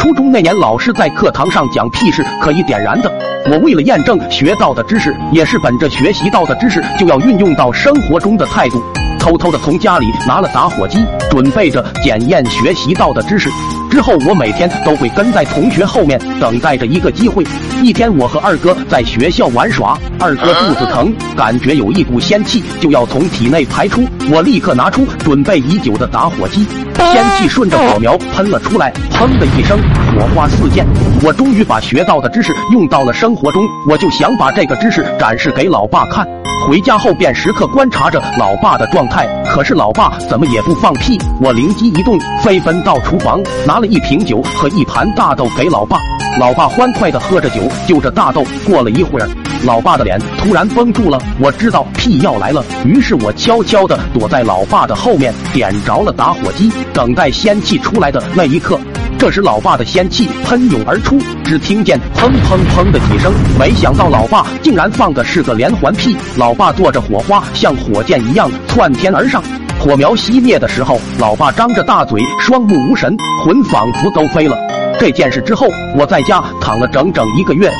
初中那年，老师在课堂上讲屁是可以点燃的。我为了验证学到的知识，也是本着学习到的知识就要运用到生活中的态度，偷偷的从家里拿了打火机，准备着检验学习到的知识。之后，我每天都会跟在同学后面，等待着一个机会。一天，我和二哥在学校玩耍，二哥肚子疼，感觉有一股仙气就要从体内排出，我立刻拿出准备已久的打火机，仙气顺着火苗喷了出来，砰的一声，火花四溅。我终于把学到的知识用到了生活中，我就想把这个知识展示给老爸看。回家后便时刻观察着老爸的状态，可是老爸怎么也不放屁。我灵机一动，飞奔到厨房，拿了一瓶酒和一盘大豆给老爸。老爸欢快地喝着酒，就着大豆。过了一会儿，老爸的脸突然绷住了，我知道屁要来了，于是我悄悄地躲在老爸的后面，点着了打火机，等待仙气出来的那一刻。这时，老爸的仙气喷涌而出，只听见砰砰砰的几声。没想到，老爸竟然放的是个连环屁。老爸坐着火花，像火箭一样窜天而上。火苗熄灭的时候，老爸张着大嘴，双目无神，魂仿佛都飞了。这件事之后，我在家躺了整整一个月。